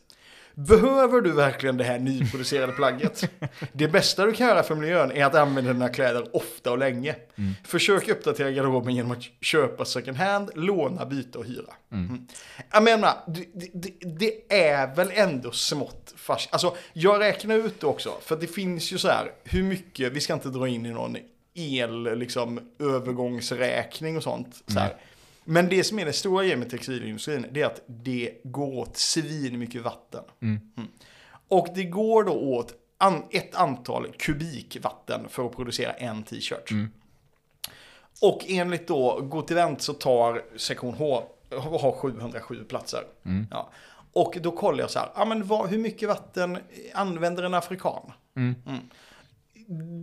Behöver du verkligen det här nyproducerade plagget? Det bästa du kan göra för miljön är att använda dina kläder ofta och länge. Försök uppdatera garderoben genom att köpa second hand, låna, byta och hyra. Mm. Jag menar, det, det, det är väl ändå smått fast. Alltså, jag räknar ut det också, för det finns ju så här, hur mycket, vi ska inte dra in i någon el, liksom, övergångsräkning och sånt. Så här. Men det som är det stora grejen med textilindustrin, det är att det går åt svin mycket vatten. Mm. Och det går då åt an, ett antal kubik vatten för att producera en t-shirt. Och enligt då Gotivent så tar sektion H har 707 platser. Ja. Och då kollar jag så här, ja, men vad, hur mycket vatten använder en afrikan?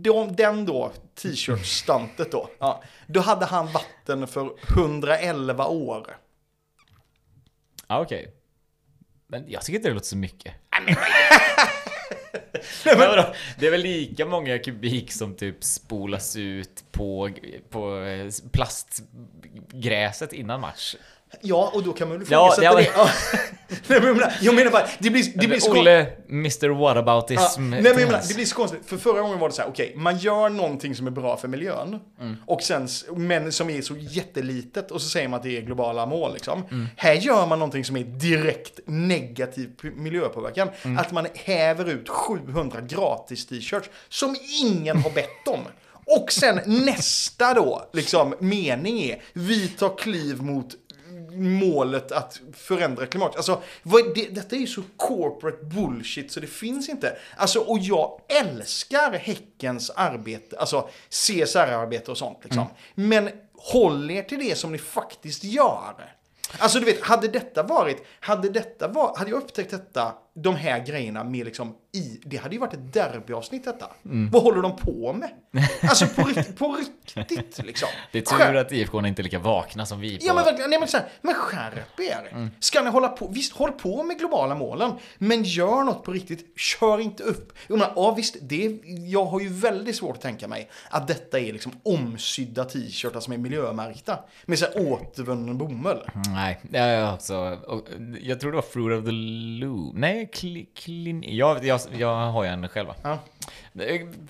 De, den då, t-shirt-stuntet då, ja, då hade han vatten för 111 år. Ja, okej. Men jag tycker inte det låter så mycket. men vadå? Det är väl lika många kubik som typ spolas ut på, på eh, plastgräset innan match. Ja, och då kan man väl Ja, ifrågasätta det- det. Ja. Nej, men jag menar- jag menar bara, det blir, det blir så Olle, Mr Ja, Whataboutism. nej, men jag menar, det blir så konstigt. För förra gången var det så här, okej, man gör någonting som är bra för miljön. Och sen, men som är så jättelitet. Och så säger man att det är globala mål liksom. Här gör man någonting som är direkt negativ miljöpåverkan. Att man häver ut 700 gratis t-shirts som ingen har bett om. Och sen nästa då, liksom, mening är, vi tar kliv mot målet att förändra klimatet. Alltså, det, detta är ju så corporate bullshit så det finns inte. Alltså, och jag älskar Häckens arbete, alltså CSR-arbete och sånt liksom. Men håll er till det som ni faktiskt gör. Alltså du vet, hade detta varit, hade detta var, hade jag upptäckt detta, de här grejerna med liksom i, det hade ju varit ett derbyavsnitt detta. Vad håller de på med? Alltså på, på riktigt liksom. Det är tur Skär- att IFK inte är lika vakna som vi. På... Ja men verkligen, nej men så här, men skärp er. Ska ni hålla på, visst håll på med globala målen, men gör något på riktigt, kör inte upp. Jag menar, ja visst, det, jag har ju väldigt svårt att tänka mig att detta är liksom omsydda t-shirtar som är miljömärkta. Med så här återvunnen bomull. Nej, jag och Jag tror det var Fruit of the Loom. Nej, cli, clin, jag, jag, jag har ju en själv. Ja.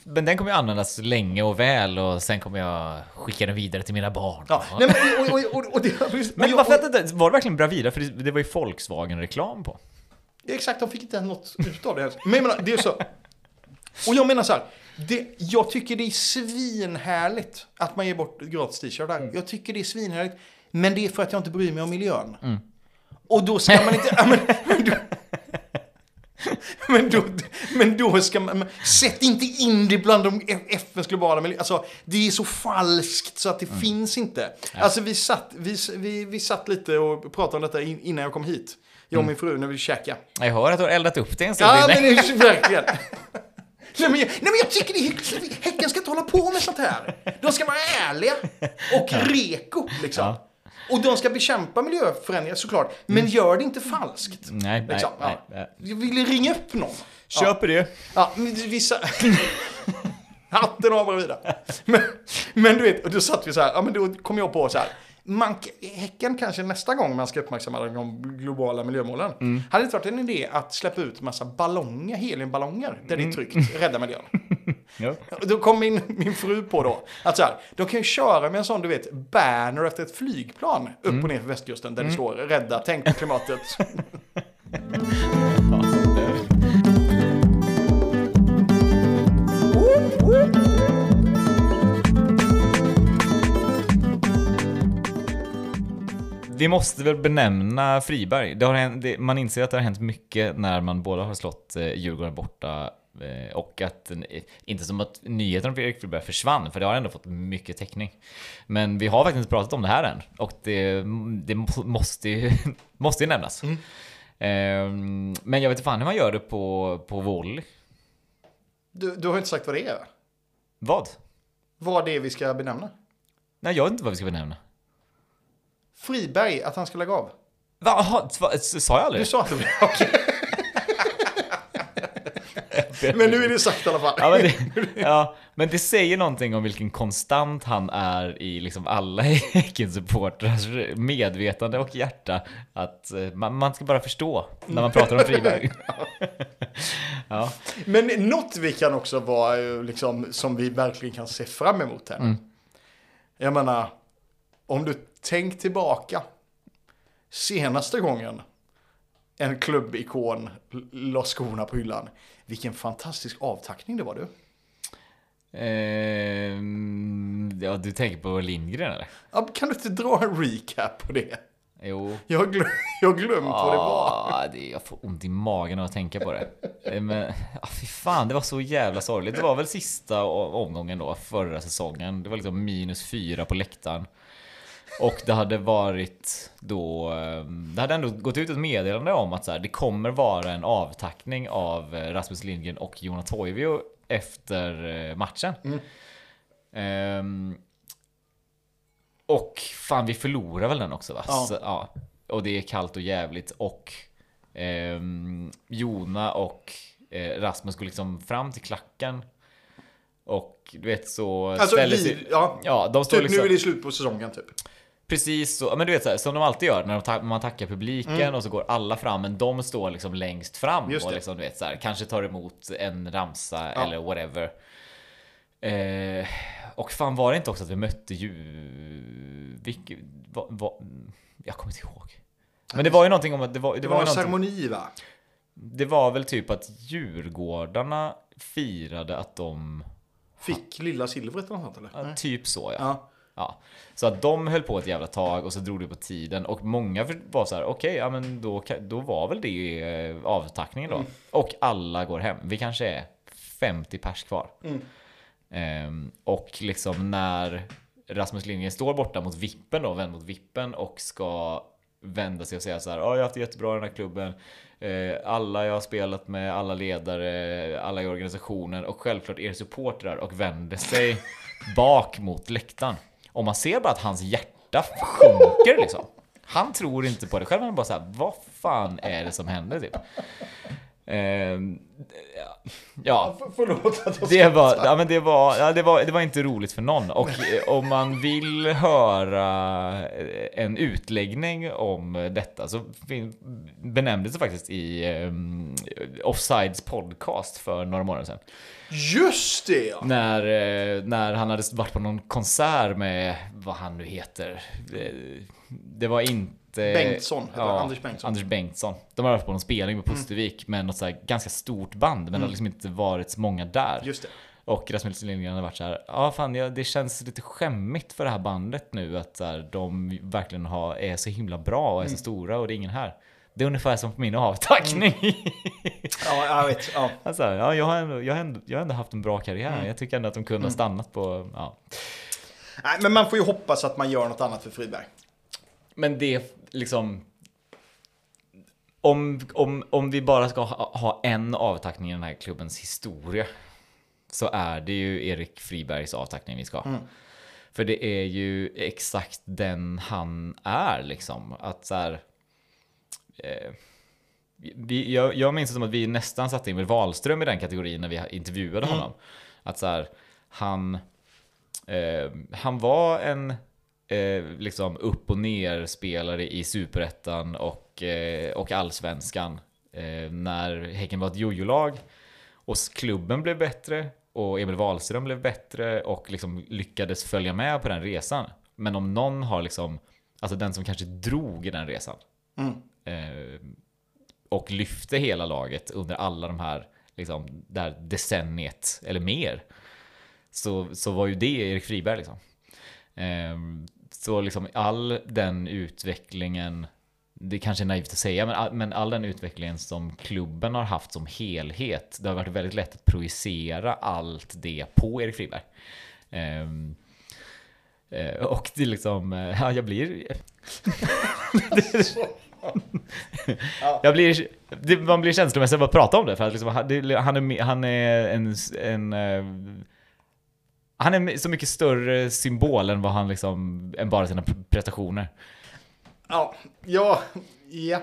Men den kommer ju användas länge och väl och sen kommer jag skicka den vidare till mina barn. Ja, nej men, och, och, och, och det, Men varför det, var det verkligen Bravida? För det, det var ju Volkswagen-reklam på. Exakt, de fick inte något ut av det. Men jag menar, det är så. Och jag menar så här. Det, jag tycker det är svinhärligt att man ger bort gratis t-shirtar. Jag tycker det är svinhärligt. Men det är för att jag inte bryr mig om miljön. Och då ska man inte... ja, men, då, Men då, men då ska man... men Sätt inte in det bland de FNs globala miljö... Alltså, det är så falskt så att det finns inte. Alltså, vi satt, vi, vi, vi satt lite och pratade om detta in- innan jag kom hit. Jag och min fru när vi käkade. Jag hör att du har eldat upp det en stund. Ja, men det är verkligen. Nej men, jag, nej men jag tycker det är hyckleri. Häcken ska inte hålla på med sånt här. De ska vara ärliga och reko liksom. Och de ska bekämpa miljöförändringar såklart. Men gör det inte falskt. Nej, nej, Liksom, nej, ja. nej. Jag ville ringa upp någon. Köper det. Ja, men vissa... Hatten av Bravida. Men, men du vet, och då satt vi så här, ja men då kom jag på så här. Man, häcken kanske nästa gång man ska uppmärksamma de globala miljömålen. Hade det inte varit en idé att släppa ut massa ballonger, heliumballonger, där det är tryggt, rädda miljön. Ja. Då kom min, min fru på då, att så här, de kan ju köra med en sån, du vet, banner efter ett flygplan upp och ner för västkusten där det står rädda, tänk på klimatet. Vi måste väl benämna Friberg. Det har hänt, det, man inser att det har hänt mycket när man båda har slått eh, Djurgården borta eh, och att, eh, inte som att nyheten om Erik Friberg försvann, för det har ändå fått mycket täckning. Men vi har faktiskt inte pratat om det här än och det, det må- måste ju, måste ju nämnas. Ehm, men jag vet inte fan hur man gör det på, på volley. Du, du har inte sagt vad det är? Vad? Vad det är vi ska benämna? Nej, jag vet inte vad vi ska benämna. Friberg, att han ska lägga av. Va, sa jag aldrig Du sa att det okej. Men nu är det sagt i alla fall. Ja men, det, ja, men det säger någonting om vilken konstant han är i liksom alla Häcken-supportrars medvetande och hjärta. Att eh, man, man ska bara förstå när man pratar om Friberg. ja. Men något vi kan också vara, eh, liksom, som vi verkligen kan se fram emot här. Jag menar, om du tänk tillbaka. Senaste gången en klubbikon la skorna på hyllan. Vilken fantastisk avtackning det var du. Ehm, ja, du tänker på Lindgren eller? Ja, kan du inte dra en recap på det? Jo. Jag har, glöm, jag glömt vad det var. Ah, det, jag får ont i magen av att tänka på det. Eh, Men ah, fy fan, det var så jävla sorgligt. Det var väl sista omgången då, förra säsongen. Det var liksom minus fyra på läktaren. Och det hade varit då, eh, det hade ändå gått ut ett meddelande om att så här, det kommer vara en avtackning av eh, Rasmus Lindgren och Jonas Toivio efter eh, matchen. Ehm, och fan, vi förlorar väl den också va? Ja. Så, ja. Och det är kallt och jävligt och ehm, Jona och eh, Rasmus går liksom fram till klacken. Och du vet så Alltså, ställer vi, sig... ja, Ja, de står typ liksom... nu är det slut på säsongen typ. Precis så, men du vet så här, som de alltid gör när de ta- man tackar publiken Mm. och så går alla fram, men de står liksom längst fram och liksom, du vet, så här, kanske tar emot en ramsa Ja. eller whatever. Eh, och fan var det inte också att vi mötte ju... Vilk, va, va, jag kommer inte ihåg. Men det var ju någonting om att det var, det, Det var, var en ceremoni va? det var väl typ att Djurgårdarna firade att de... Fick lilla silvret eller något eller? Ja, typ så ja. Ja. Ja, så att de höll på ett jävla tag och så drog det på tiden och många var så här: okej, ja men då, då var väl det eh, avtackningen då. Och alla går hem. Vi kanske är 50 pers kvar. Ehm, och liksom när Rasmus Lindgren står borta mot vippen då, vänd mot vippen och ska vända sig och säga så här, ja jag har haft det jättebra i den här klubben. Eh, alla jag har spelat med, alla ledare, alla i organisationen och självklart er supportrar och vänder sig bak mot läktaren. Och man ser bara att hans hjärta sjunker liksom. Han tror inte på det själv, han bara såhär vad fan är det som händer typ? Ehm, ja, Förlåt att jag det var, ja, men det, var, ja, det, var, det var inte roligt för någon. Och eh, om man vill höra eh, en utläggning om detta så benämndes det faktiskt i um, Offsides podcast för några månader sedan. Just det ja! När, eh, när han hade varit på någon konsert med vad han nu heter. Eh, Det var inte... Bengtsson heter han, Anders Bengtsson. Anders Bengtsson. De har varit på någon spelning på Pustervik med något så här ganska stort band, men det har liksom inte varit så många där. Just det. Och Rasmus Lindgren har varit så här, ja fan ja, det känns lite skämmigt för det här bandet nu att så här, de verkligen har, är så himla bra och är så stora och det är ingen här. Det är ungefär som på min avtackning. Ja, jag vet. Ja. alltså, ja, jag, har ändå, jag, har ändå, jag har ändå haft en bra karriär. Mm. Jag tycker ändå att de kunde ha stannat på... Ja. Nej, men man får ju hoppas att man gör något annat för Friberg. Men det liksom... Om, om, om vi bara ska ha, ha en avtackning i den här klubbens historia så är det ju Erik Fribergs avtackning vi ska ha. För det är ju exakt den han är liksom. Att så här, eh, vi, jag, jag minns det som att vi nästan satte Emil Wahlström i den kategorin när vi intervjuade honom. Att så här, han, eh, han var en eh, liksom upp och ner spelare i superettan och, eh, och allsvenskan. Eh, när Häcken var ett jojo-lag och klubben blev bättre och Emil Wahlström blev bättre och liksom lyckades följa med på den resan. Men om någon har liksom, alltså den som kanske drog i den resan eh, och lyfte hela laget under alla de här, liksom, det här decenniet eller mer så, så var ju det Erik Friberg liksom. Ehm, så liksom all den utvecklingen, det kanske är naivt att säga, men all, men all den utvecklingen som klubben har haft som helhet, det har varit väldigt lätt att projicera allt det på Erik Friberg. Eh, och det är liksom, eh, ja, jag blir... Jag blir, man blir känslomässig av att prata om det, för att liksom, han, är, han är en, en eh, han är så mycket större symbol än vad han liksom, än bara sina pre- prestationer. Ja, ja, ja.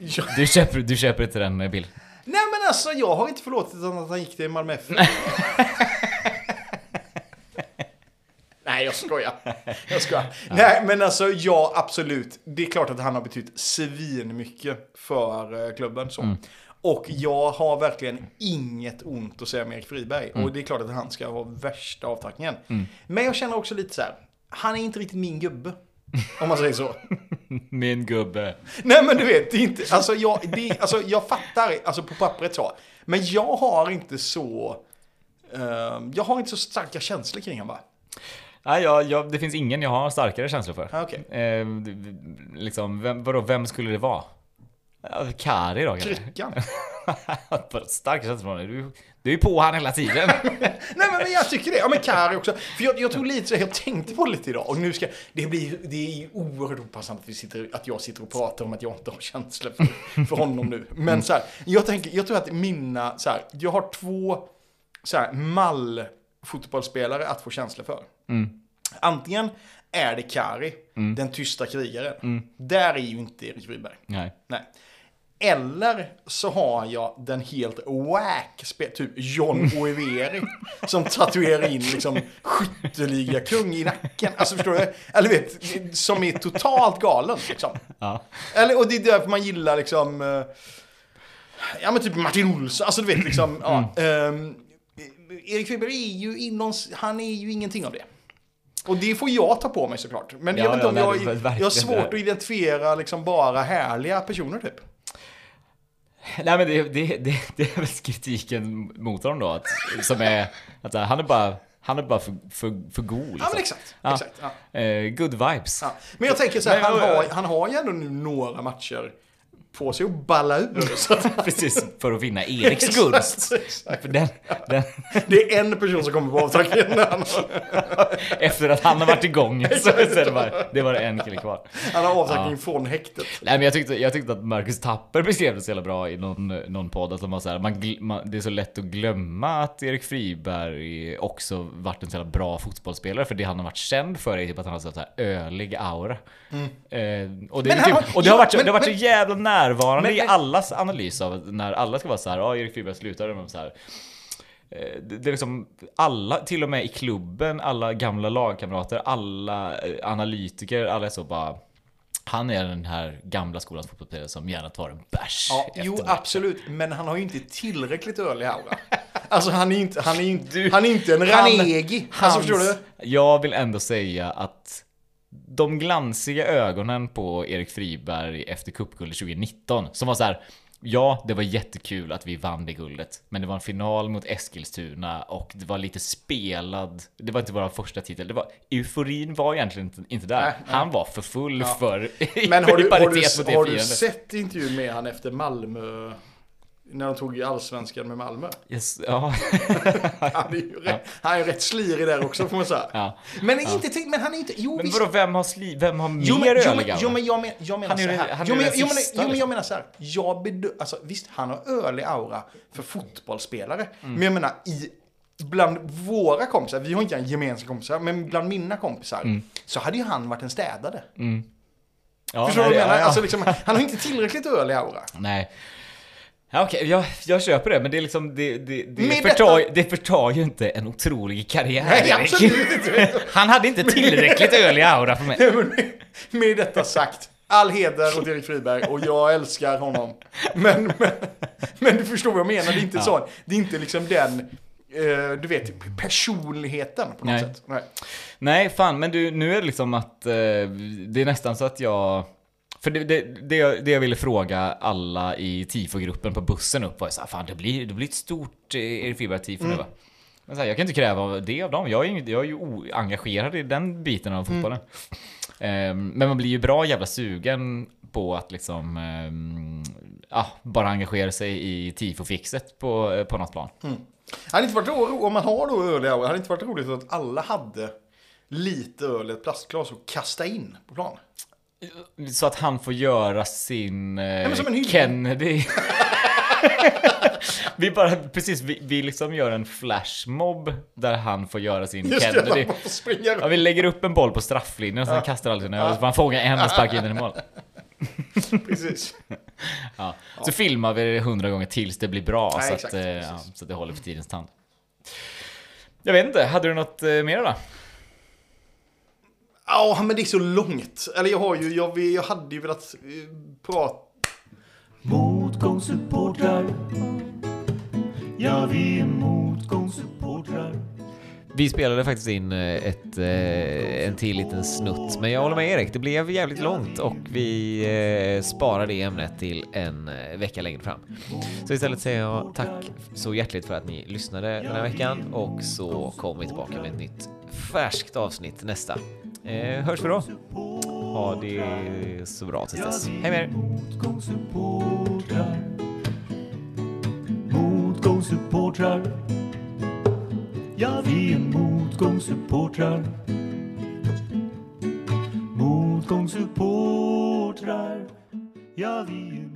ja. Du köper, du köper inte den eh, Bill? Nej men alltså jag har inte förlåtit honom att han gick till Malmö FF. Nej jag skojar. Jag skojar. Nej men alltså ja absolut. Det är klart att han har betytt svin mycket för eh, klubben. Så. Och jag har verkligen inget ont att säga om Erik Friberg. Och det är klart att han ska ha värsta avtackningen. Men jag känner också lite så här. Han är inte riktigt min gubbe. Om man säger så. Min gubbe. Nej men du vet, det är inte, alltså jag, det, alltså jag fattar, alltså på pappret så. Men jag har inte så, ehm, jag har inte så starka känslor kring honom va? Nej, jag, jag, det finns ingen jag har starkare känslor för. Ah, okej. Eh, liksom, vem, vadå, vem skulle det vara? Kari då kanske? Kryckan. Från dig. Du, du är på han hela tiden. Nej men, jag tycker det, ja men Kari också. För jag, jag tror lite så, jag tänkte på det lite idag. Och nu ska, det blir, det är oerhört opassande att, vi sitter, att jag sitter och pratar om att jag inte har känslor för, för honom nu. Men så här, jag tänker, jag tror att mina, så här, jag har två så här, mall fotbollsspelare att få känslor för. Antingen är det Kari, den tysta krigaren. Där är ju inte Erik Wiberg. Nej. Nej. Eller så har jag den helt wack, typ John Oiveri, som tatuerar in liksom skytteliga-kung i nacken. Alltså förstår du? Eller vet, som är totalt galen liksom. Ja. Eller, och det är därför man gillar liksom, eh, ja men typ Martin Olsson, alltså du vet liksom, ja. ehm, Erik Wiberg är ju inom, han är ju ingenting av det. Och det får jag ta på mig såklart. Men jag Ja, vet inte ja, om jag, jag har svårt att identifiera liksom bara härliga personer typ. Nej men det, det, det, det är väl kritiken mot honom då. Att, som är att han är bara, han är bara för, för, för god. Liksom. Ja men exakt. Ja. exakt ja. Eh, good vibes. Ja. Men jag tänker så här, Men- han, har, han har ju ändå nu några matcher på sig att balla ur. Så att, Precis, för att vinna Eriks gunst. Den, den, det är en person som kommer på har- efter att han har varit igång så, så är det, bara, det var en kille kvar. han har avtackning från häktet. Nej men jag tyckte, jag tyckte att Marcus Tapper beskrev det så jävla bra i någon, någon podd. Att de var så här, man, man, det är så lätt att glömma att Erik Friberg också varit en så jävla bra fotbollsspelare. För det han har varit känd för är typ att han har så här ölig aura. Eh, och det, är Men typ, och det har varit, så- ja, det har varit så men- jävla närvarande men- i men- allas analys av när alla ska vara så här, ja Erik Friberg slutade med så här. Eh, Det är liksom alla, till och med i klubben, alla gamla lagkamrater, alla eh, analytiker, alla är så bara han är den här gamla skolans fotbollsspelare som gärna tar en bärs Ja, jo matchen. absolut, men han har ju inte tillräckligt ölig aura. Alltså han är inte, han är inte, han är inte en Han- Ranegi. Alltså förstår du? Jag vill ändå säga att de glansiga ögonen på Erik Friberg efter cupguldet 2019, som var så här. Ja, det var jättekul att vi vann det guldet, men det var en final mot Eskilstuna och det var lite spelad. Det var inte vår första titel. Det var, euforin var egentligen inte, inte där. Nej. Han var för full för Men har du, har paritet mot du, det har du sett intervjun med han efter Malmö? När de tog allsvenskan med Malmö. Yes, ja. Han är ju rätt, han är ju rätt slirig där också får man säga. ja. Men, inte, tänk- men han är inte... Jo, Men vadå, vem har, sli, vem har mer Jo men, jo, men, jo, men jag, men, jag menar Han är så här. han är jo, men, jo, men, jo, men liksom. jag menar så här. Jag bedö- alltså, visst, han har ölig aura för fotbollsspelare. Mm. Men jag menar, i, bland våra kompisar, vi har inte en gemensam kompisar, men bland mina kompisar, Mm. så hade ju han varit en städare. ja, Förstår du vad jag menar? ja, ja. Alltså, liksom, han har inte tillräckligt ölig aura. Nej. Ja, okej, jag, jag köper det, men det är liksom, det, det, det, förtar, detta- det förtar ju inte en otrolig karriär. Nej, absolut inte. Han hade inte tillräckligt ölig aura för mig. Med, med detta sagt, all heder åt Erik Friberg och jag älskar honom. Men, men, men du förstår vad jag menar, det är inte så. Det är inte liksom den, eh, du vet, personligheten på något Nej. sätt. Nej. Nej, fan, men du, nu är det liksom att eh, det är nästan så att jag... För det, det, det, jag, det jag ville fråga alla i tifogruppen på bussen upp var så här, fan det blir, det blir ett stort eh, Erik Friberg-tifo nu va? Men så här, jag kan inte kräva det av dem, jag är, jag är ju oengagerad i den biten av fotbollen. Ehm, men man blir ju bra jävla sugen på att liksom, ehm, ja, bara engagera sig i tifofixet på, eh, på något plan. Hade inte varit roligt, om man har då öl i aura, hade inte varit roligt att alla hade lite öl i ett plastglas och kasta in på plan? Så att han får göra sin eh, hyllning. Kennedy. vi bara, precis, vi, vi liksom gör en flashmob där han får göra sin Just det, Kennedy. springa Ja, vi lägger upp en boll på strafflinjen och sen kastar aldrig den över. Så får han fånga en och sparka in den i mål. Precis. Ja. Så filmar vi det hundra gånger tills det blir bra. Nej, så, exakt, att, eh, ja, precis. så att det håller för tidens tand. Jag vet inte, hade du något eh, mer då? Ja, men det är så långt. Eller jag har ju, jag, jag hade ju velat eh, prata Motgångssupportrar Ja, vi är motgångssupportrar Vi spelade faktiskt in eh, ett, eh, en till liten snutt, men jag håller med Erik, det blev jävligt långt och vi eh, sparar det ämnet till en vecka längre fram. Så istället säger jag tack så hjärtligt för att ni lyssnade den här veckan och så kommer vi tillbaka med ett nytt färskt avsnitt nästa. Eh, hörs vi då? Ha det så bra tills dess. Hej med er! Motgångssupportrar Ja, vi är motgångssupportrar Motgångssupportrar Ja, vi är